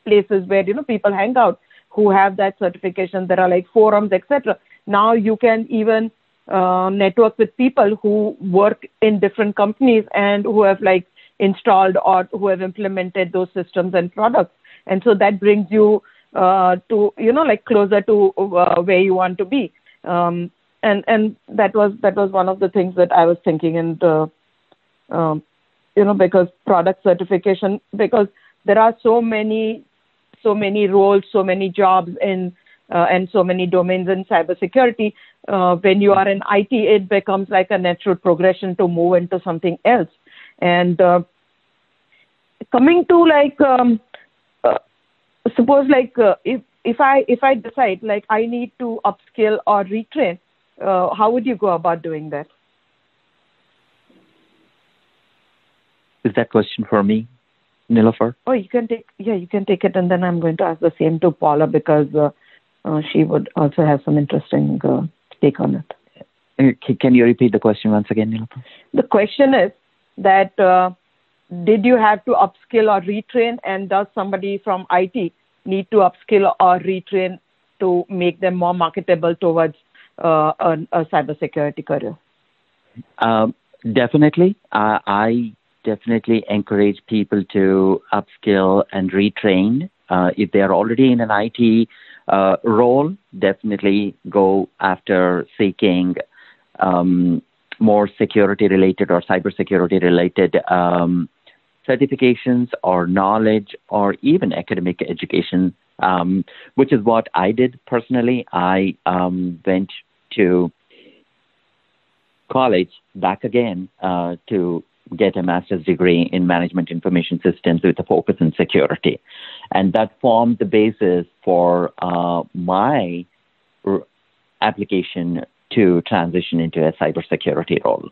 places where you know people hang out who have that certification. There are like forums, etc. Now you can even uh, network with people who work in different companies and who have like installed or who have implemented those systems and products, and so that brings you uh, to you know like closer to uh, where you want to be um, and and that was that was one of the things that I was thinking and uh, um, you know because product certification because there are so many so many roles so many jobs in uh, and so many domains in cybersecurity uh, when you are in IT it becomes like a natural progression to move into something else and uh, coming to like um, uh, suppose like uh, if if I if I decide like I need to upskill or retrain, uh, how would you go about doing that? Is that question for me, Nilofer? Oh, you can take yeah, you can take it, and then I'm going to ask the same to Paula because uh, uh, she would also have some interesting uh, take on it. Can you repeat the question once again, Nilofer? The question is that uh, did you have to upskill or retrain, and does somebody from IT need to upskill or retrain to make them more marketable towards uh, a, a cybersecurity career? Um, definitely. I definitely encourage people to upskill and retrain. Uh, if they are already in an IT uh, role, definitely go after seeking um, more security related or cybersecurity related um, certifications or knowledge or even academic education, um, which is what I did personally. I um, went to college back again uh, to get a master's degree in management information systems with a focus in security. And that formed the basis for uh, my r- application to transition into a cybersecurity role.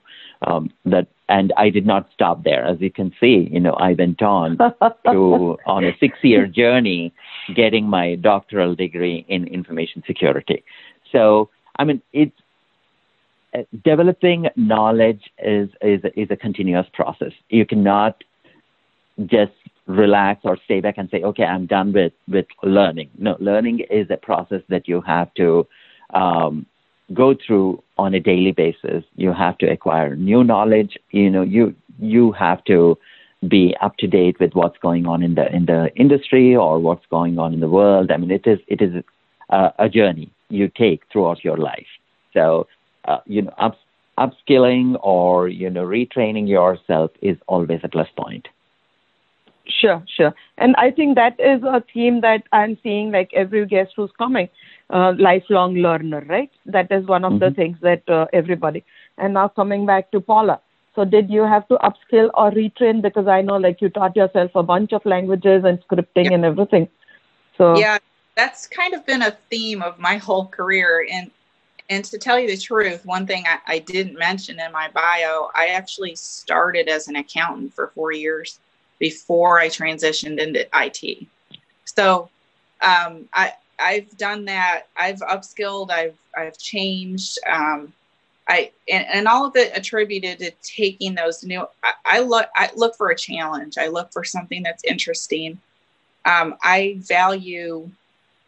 Um, that and I did not stop there. As you can see, you know, I went on to on a six-year journey, getting my doctoral degree in information security. So, I mean, it's developing knowledge is is is a continuous process. You cannot just relax or stay back and say, okay, I'm done with with learning. No, learning is a process that you have to um, go through on a daily basis. You have to acquire new knowledge. You know, you you have to be up to date with what's going on in the in the industry or what's going on in the world. I mean, it is it is a, a journey you take throughout your life. So, uh, you know, up, upskilling or you know retraining yourself is always a plus point. Sure, sure. And I think that is a theme that I'm seeing like every guest who's coming uh, lifelong learner, right? That is one of mm-hmm. the things that uh, everybody. And now coming back to Paula. So did you have to upskill or retrain? Because I know like you taught yourself a bunch of languages and scripting yeah. and everything. So yeah, that's kind of been a theme of my whole career. And and to tell you the truth, one thing I, I didn't mention in my bio, I actually started as an accountant for four years before I transitioned into IT. So um, I, I've done that. I've upskilled. I've I've changed. Um, I and, and all of it attributed to taking those new. I, I look I look for a challenge. I look for something that's interesting. Um, I value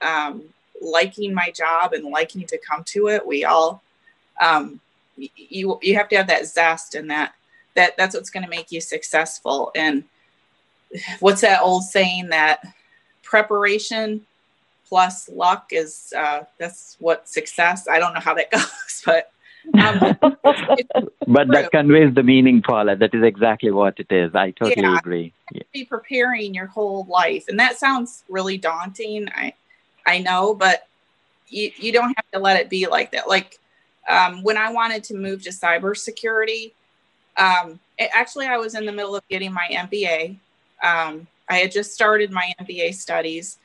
um, liking my job and liking to come to it. We all um, you you have to have that zest and that that that's what's going to make you successful. And what's that old saying that preparation plus luck is uh, that's what success. I don't know how that goes, but. Um, but that conveys the meaning, Paula. That is exactly what it is. I totally yeah, agree. Yeah. Be preparing your whole life, and that sounds really daunting. I, I know, but you you don't have to let it be like that. Like um, when I wanted to move to cybersecurity, um, it, actually I was in the middle of getting my MBA. Um, I had just started my MBA studies,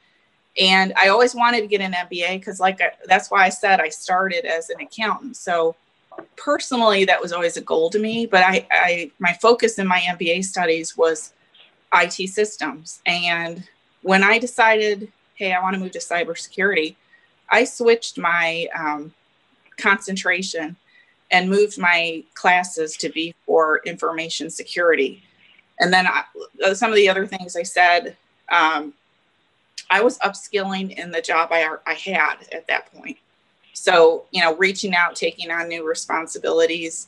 and I always wanted to get an MBA because, like, I, that's why I said I started as an accountant. So, personally, that was always a goal to me. But I, I my focus in my MBA studies was IT systems. And when I decided, hey, I want to move to cybersecurity, I switched my um, concentration and moved my classes to be for information security. And then I, some of the other things I said, um, I was upskilling in the job I, I had at that point. So, you know, reaching out, taking on new responsibilities,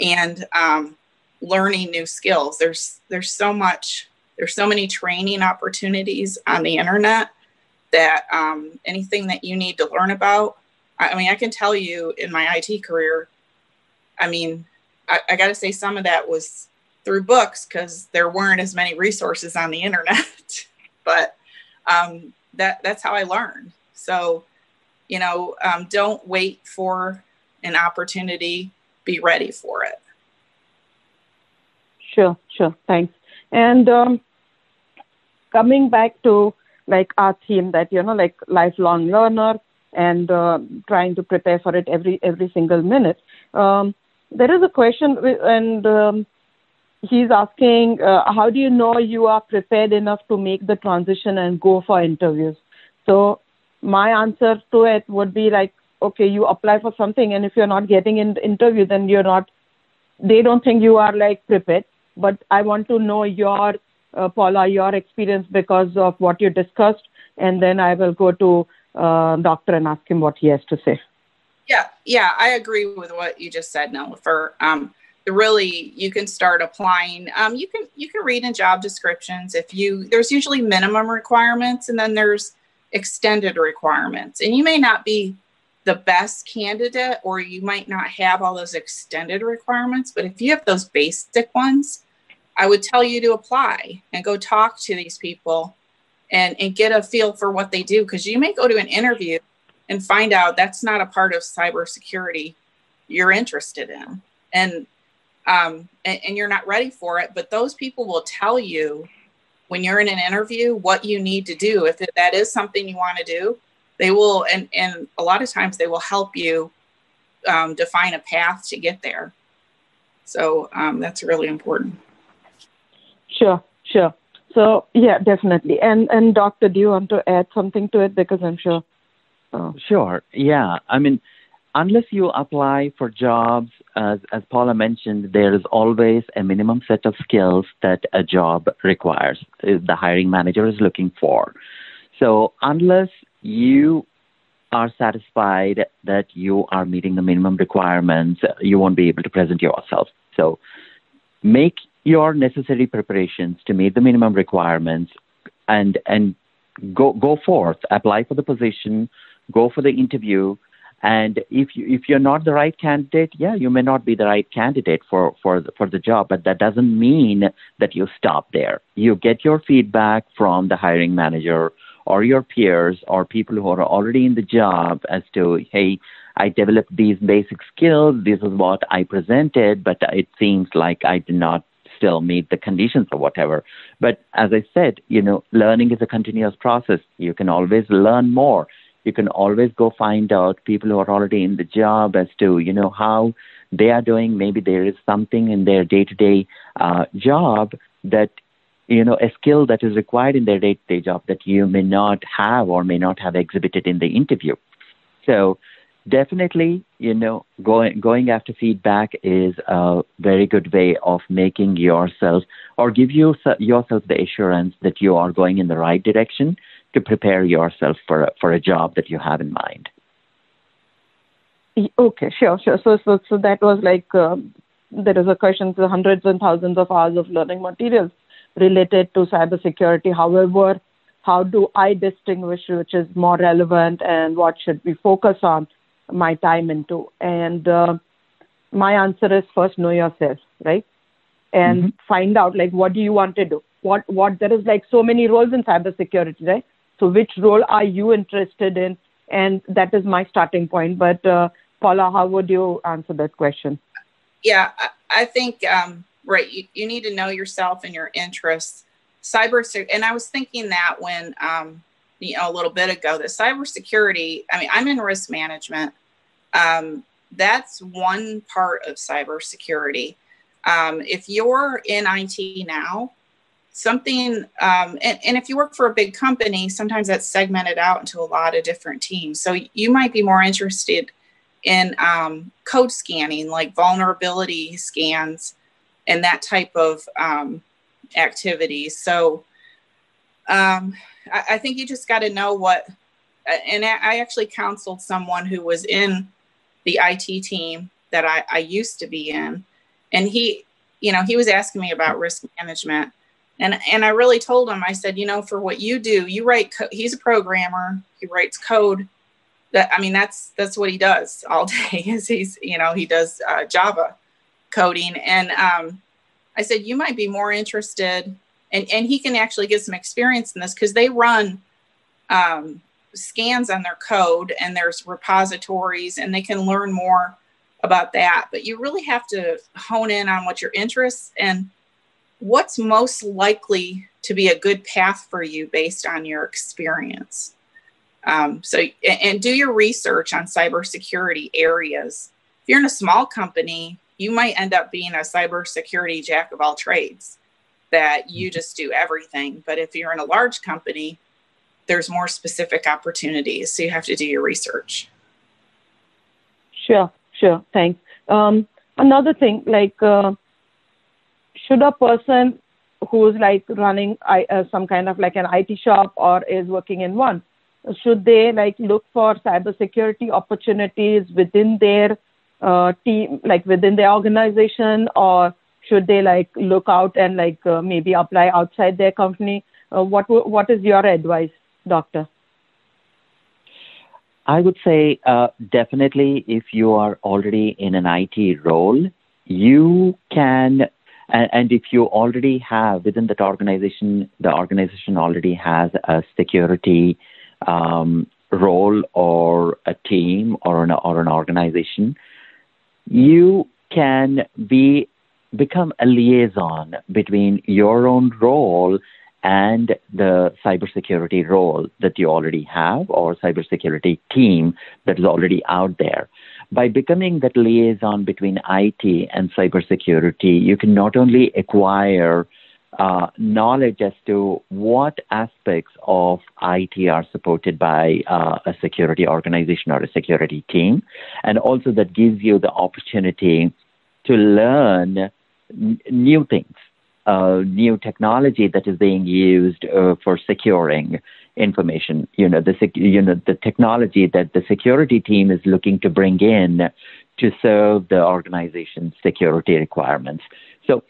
and um, learning new skills. There's there's so much there's so many training opportunities on the internet that um, anything that you need to learn about. I, mean, I can tell you in my IT career. I mean, I, I got to say some of that was through books because there weren't as many resources on the internet. but um, that that's how I learned. So, you know, um, don't wait for an opportunity. Be ready for it. Sure, sure. Thanks. And um, coming back to like our theme that you know, like lifelong learner and uh, trying to prepare for it every every single minute. Um, there is a question, and um, he's asking, uh, how do you know you are prepared enough to make the transition and go for interviews? So my answer to it would be like, okay, you apply for something, and if you're not getting in the interview, then you're not. They don't think you are like prepared. But I want to know your uh, Paula, your experience because of what you discussed, and then I will go to uh, doctor and ask him what he has to say. Yeah, yeah, I agree with what you just said, Nilofer. Um, really you can start applying um, you can you can read in job descriptions if you there's usually minimum requirements and then there's extended requirements and you may not be the best candidate or you might not have all those extended requirements but if you have those basic ones i would tell you to apply and go talk to these people and and get a feel for what they do because you may go to an interview and find out that's not a part of cybersecurity you're interested in. And um, and, and you're not ready for it but those people will tell you when you're in an interview what you need to do. If that is something you want to do they will and and a lot of times they will help you um, define a path to get there. So um, that's really important sure sure so yeah definitely and and doctor do you want to add something to it because i'm sure uh, sure yeah i mean unless you apply for jobs, as, as Paula mentioned, there is always a minimum set of skills that a job requires, uh, the hiring manager is looking for. So, unless you are satisfied that you are meeting the minimum requirements, you won't be able to present yourself. So, make your necessary preparations to meet the minimum requirements and, and go, go forth, apply for the position, go for the interview and if you if you're not the right candidate, yeah, you may not be the right candidate for for the, for the job, but that doesn't mean that you stop there. You get your feedback from the hiring manager or your peers or people who are already in the job as to hey, I developed these basic skills. This is what I presented, but it seems like I did not still meet the conditions or whatever. But as I said, you know, learning is a continuous process. You can always learn more you can always go find out people who are already in the job as to you know how they are doing maybe there is something in their day-to-day uh, job that you know a skill that is required in their day-to-day job that you may not have or may not have exhibited in the interview so definitely you know going going after feedback is a very good way of making yourself or give you yourself the assurance that you are going in the right direction to prepare yourself for a, for a job that you have in mind. Okay, sure, sure. So, so, so that was like um, there is a question: the hundreds and thousands of hours of learning materials related to cybersecurity. However, how do I distinguish which is more relevant and what should we focus on my time into? And uh, my answer is first know yourself, right? And mm-hmm. find out like what do you want to do? What what there is like so many roles in cybersecurity, right? So, which role are you interested in? And that is my starting point. But, uh, Paula, how would you answer that question? Yeah, I think, um, right, you, you need to know yourself and your interests. Cyber, and I was thinking that when, um, you know, a little bit ago, that cybersecurity, I mean, I'm in risk management. Um, that's one part of cybersecurity. Um, if you're in IT now, something um, and, and if you work for a big company sometimes that's segmented out into a lot of different teams so you might be more interested in um, code scanning like vulnerability scans and that type of um, activities so um, I, I, think you just got to know what and i actually counseled someone who was in the it team that I, I used to be in. And he you know he was asking me about risk management. And and I really told him I said you know for what you do you write co- he's a programmer. He writes code. That I mean that's that's what he does all day is he's you know he does uh, Java coding. And um, I said you might be more interested and and he can actually get some experience in this because they run um, scans on their code and there's repositories and they can learn more about that but you really have to hone in on what your interests and what's most likely to be a good path for you based on your experience. Um, so, and do your research on cybersecurity areas. If you're in a small company, you might end up being a cybersecurity jack of all trades that you mm-hmm. just do everything. But if you're in a large company, there's more specific opportunities. So you have to do your research. Sure, sure. Thanks. Um, another thing, like uh, should a person who's like running uh, some kind of like an IT shop or is working in one, should they like look for cybersecurity opportunities within their uh, team, like within their organization, or should they like look out and like uh, maybe apply outside their company? Uh, what what is your advice, doctor? I would say uh, definitely if you are already in an IT role, you can and, if you already have within that organization, the organization already has a security um, role or a team or an, or an organization, you can be become a liaison between your own role and the cybersecurity role that you already have or cybersecurity team that is already out there. By becoming that liaison between IT and cybersecurity, you can not only acquire uh, knowledge as to what aspects of IT are supported by uh, a security organization or a security team, and also that gives you the opportunity to learn n- new things, uh, new technology that is being used uh, for securing information. You know, the sec- you know the technology that the security team is looking to bring in to serve the organization's security requirements. So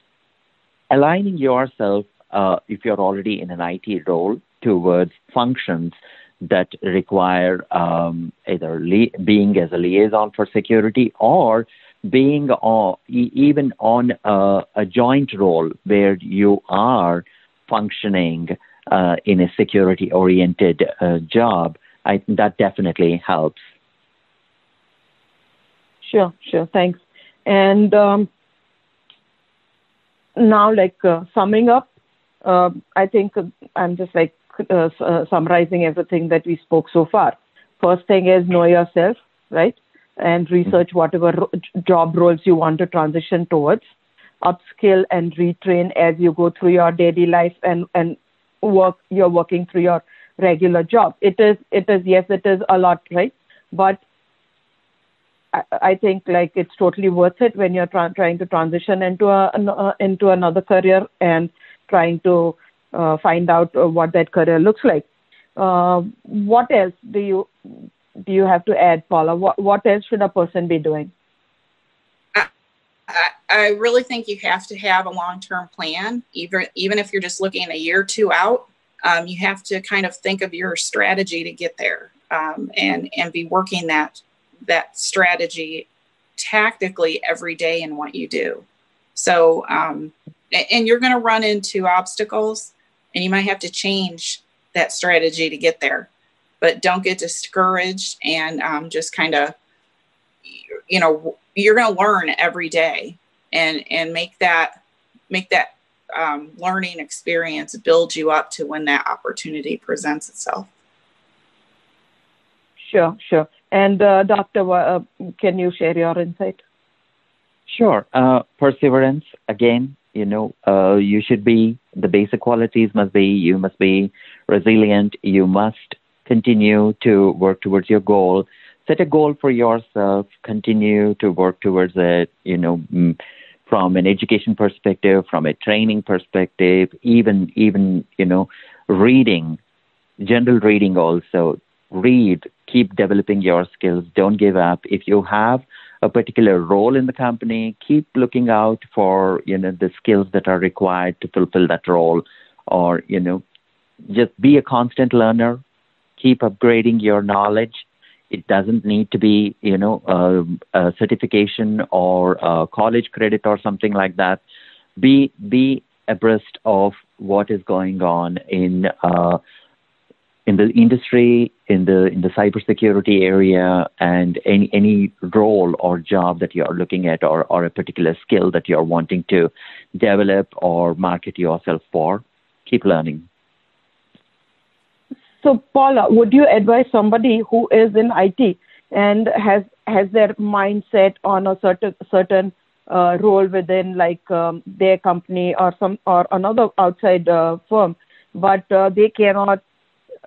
aligning yourself, uh, if you're already in an IT role, towards functions that require um, either being as a liaison for security or being on, even on a, a joint role where you are functioning uh, in a security oriented uh, job, I, that definitely helps. Sure, sure. Thanks. And um, now, like uh, summing up, uh, I think uh, I'm just like uh, summarizing everything that we spoke so far. First thing is know yourself, right? And research whatever job roles you want to transition towards. Upskill and retrain as you go through your daily life and, and work, you're working through your regular job. It is, it is, yes, it is a lot, right? But I, think like it's totally worth it when you're tra- trying to transition into a uh, into another career and trying to uh, find out uh, what that career looks like. Uh, what else do you do you have to add, Paula? What what else should a person be doing? I, I really think you have to have a long term plan, even even if you're just looking a year or two out. Um, you have to kind of think of your strategy to get there um, and and be working that that strategy tactically every day in what you do. So, um, and you're going to run into obstacles and you might have to change that strategy to get there. But don't get discouraged and um, just kind of, you know, you're going to learn every day and and make that make that um, learning experience build you up to when that opportunity presents itself. Sure, sure. And uh, Doctor, uh, can you share your insight? Sure. Uh, perseverance, again, you know, uh, you should be, the basic qualities must be, you must be resilient, you must continue to work towards your goal. Set a goal for yourself, continue to work towards it, you know, mm, from an education perspective, from a training perspective, even, even, you know, reading, general reading also, read, keep developing your skills, don't give up. If you have a particular role in the company, keep looking out for, you know, the skills that are required to fulfill that role. Or, you know, just be a constant learner, keep upgrading your knowledge. It doesn't need to be, you know, a, a certification or a college credit or something like that. Be be abreast of what is going on in uh, in the industry, in the in the cybersecurity area, and any any role or job that you are looking at, or or a particular skill that you are wanting to develop or market yourself for, keep learning. So, Paula, would you advise somebody who is in IT and has has their mindset on a certain certain uh, role within like um, their company or some or another outside uh, firm, but uh, they cannot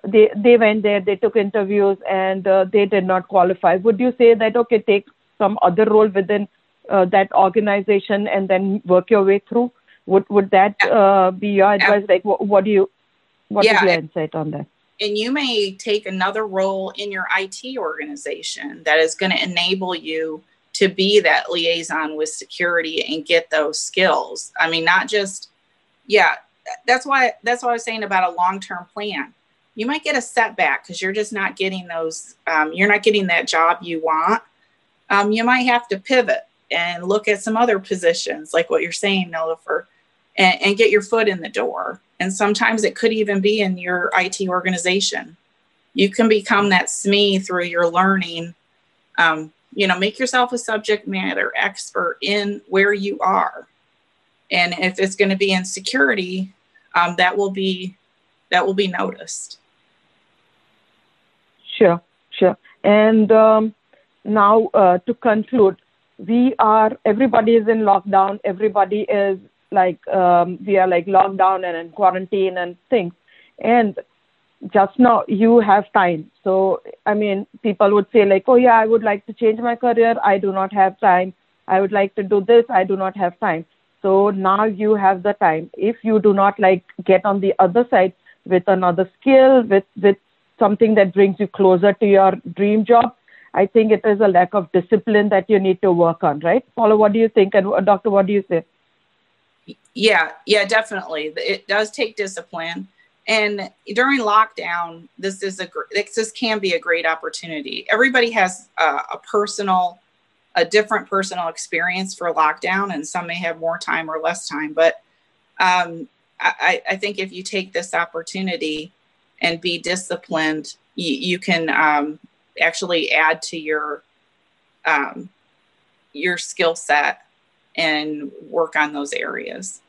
they they went there, they took interviews, and uh, they did not qualify. Would you say that okay, take some other role within uh, that organization and then work your way through? Would would that uh, be your advice? Like, what, what do you what yeah, is your insight on that? And you may take another role in your IT organization that is going to enable you to be that liaison with security and get those skills. I mean, not just yeah. That's why that's what I was saying about a long term plan you might get a setback because you're just not getting those, um, you're not getting that job you want. Um, you might have to pivot and look at some other positions, like what you're saying, Nilofer, and, and get your foot in the door. And sometimes it could even be in your IT organization. You can become that SME through your learning. Um, you know, make yourself a subject matter expert in where you are. And if it's going to be in security, um, that will be that will be noticed. Sure, sure. And um, now uh, to conclude, we are everybody is in lockdown. Everybody is like um, we are like locked down and in quarantine and things. And just now you have time. So I mean, people would say like, oh yeah, I would like to change my career. I do not have time. I would like to do this. I do not have time. So now you have the time. If you do not like get on the other side with another skill, with with something that brings you closer to your dream job, I think it is a lack of discipline that you need to work on, right? Paula, what do you think? And uh, Doctor, what do you say? Yeah, yeah, definitely. It does take discipline. And during lockdown, this is a this can be a great opportunity. Everybody has a, a personal, a different personal experience for lockdown, and some may have more time or less time. But um, I, I think if you take this opportunity and be disciplined, you, you can um, actually add to your um, your skill set and work on those areas.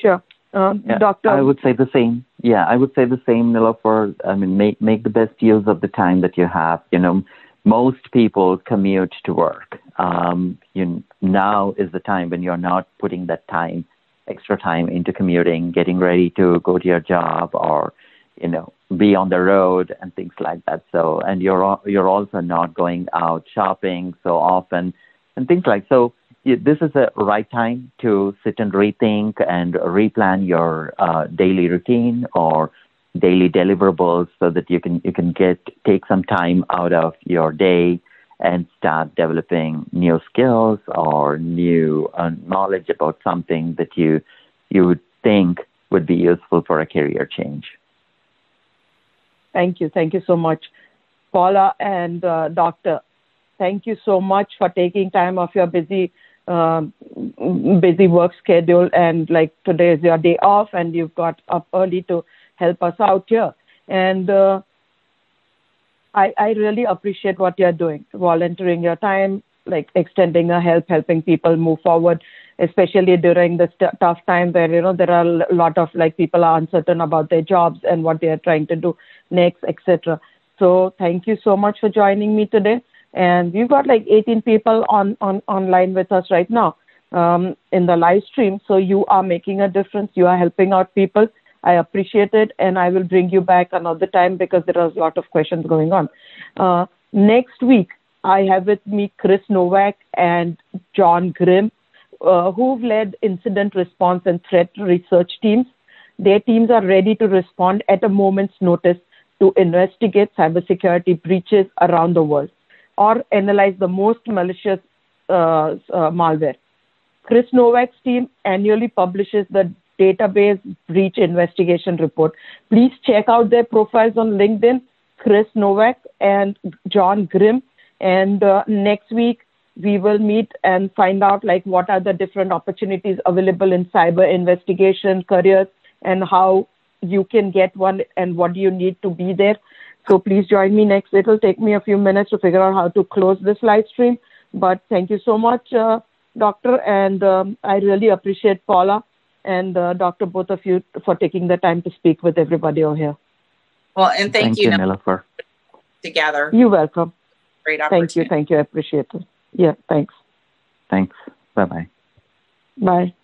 Sure. Um, yeah, Doctor, I would say the same. Yeah, I would say the same, For I mean, make make the best use of the time that you have. You know, most people commute to work. Um, you now is the time when you're not putting that time, extra time into commuting, getting ready to go to your job, or you know, be on the road and things like that. So, and you're you're also not going out shopping so often and things like so this is a right time to sit and rethink and replan your uh, daily routine or daily deliverables so that you can you can get take some time out of your day and start developing new skills or new uh, knowledge about something that you you would think would be useful for a career change. Thank you, thank you so much, Paula and uh, Doctor. Thank you so much for taking time off your busy um, busy work schedule and like today is your day off and you've got up early to help us out here. And uh, I, I really appreciate what you're doing volunteering your time like extending a help helping people move forward especially during this t- tough time where you know there are a lot of like people are uncertain about their jobs and what they are trying to do next etc so thank you so much for joining me today and we've got like 18 people on, on online with us right now um, in the live stream. So you are making a difference. You are helping out people. I appreciate it, and I will bring you back another time because there are a lot of questions going on. Uh, next week, I have with me Chris Novak and John Grim, uh, who've led incident response and threat research teams. Their teams are ready to respond at a moment's notice to investigate cybersecurity breaches around the world or analyze the most malicious uh, uh, malware. Chris Novak's team annually publishes the database breach investigation report. Please check out their profiles on LinkedIn, Chris Novak and John Grim. And uh, next week, we will meet and find out like what are the different opportunities available in cyber investigation careers and how you can get one and what do you need to be there. So please join me next. It'll take me a few minutes to figure out how to close this live stream. But thank you so much, uh, Doctor. And um, I really appreciate Paula and uh, Doctor, both of you, for taking the time to speak with everybody over here. Well, and thank, thank you, you for together. You're welcome. Great opportunity. Thank you. Thank you. I appreciate it. Yeah, thanks. Thanks. Bye-bye. Bye.